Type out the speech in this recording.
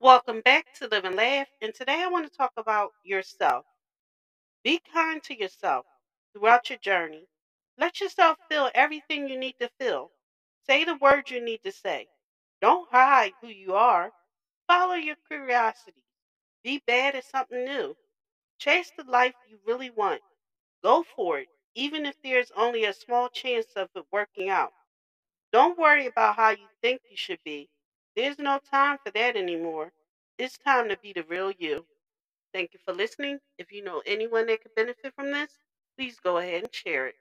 Welcome back to Live and Laugh. And today I want to talk about yourself. Be kind to yourself throughout your journey. Let yourself feel everything you need to feel. Say the words you need to say. Don't hide who you are. Follow your curiosity. Be bad at something new. Chase the life you really want. Go for it, even if there's only a small chance of it working out. Don't worry about how you think you should be. There's no time for that anymore. It's time to be the real you. Thank you for listening. If you know anyone that could benefit from this, please go ahead and share it.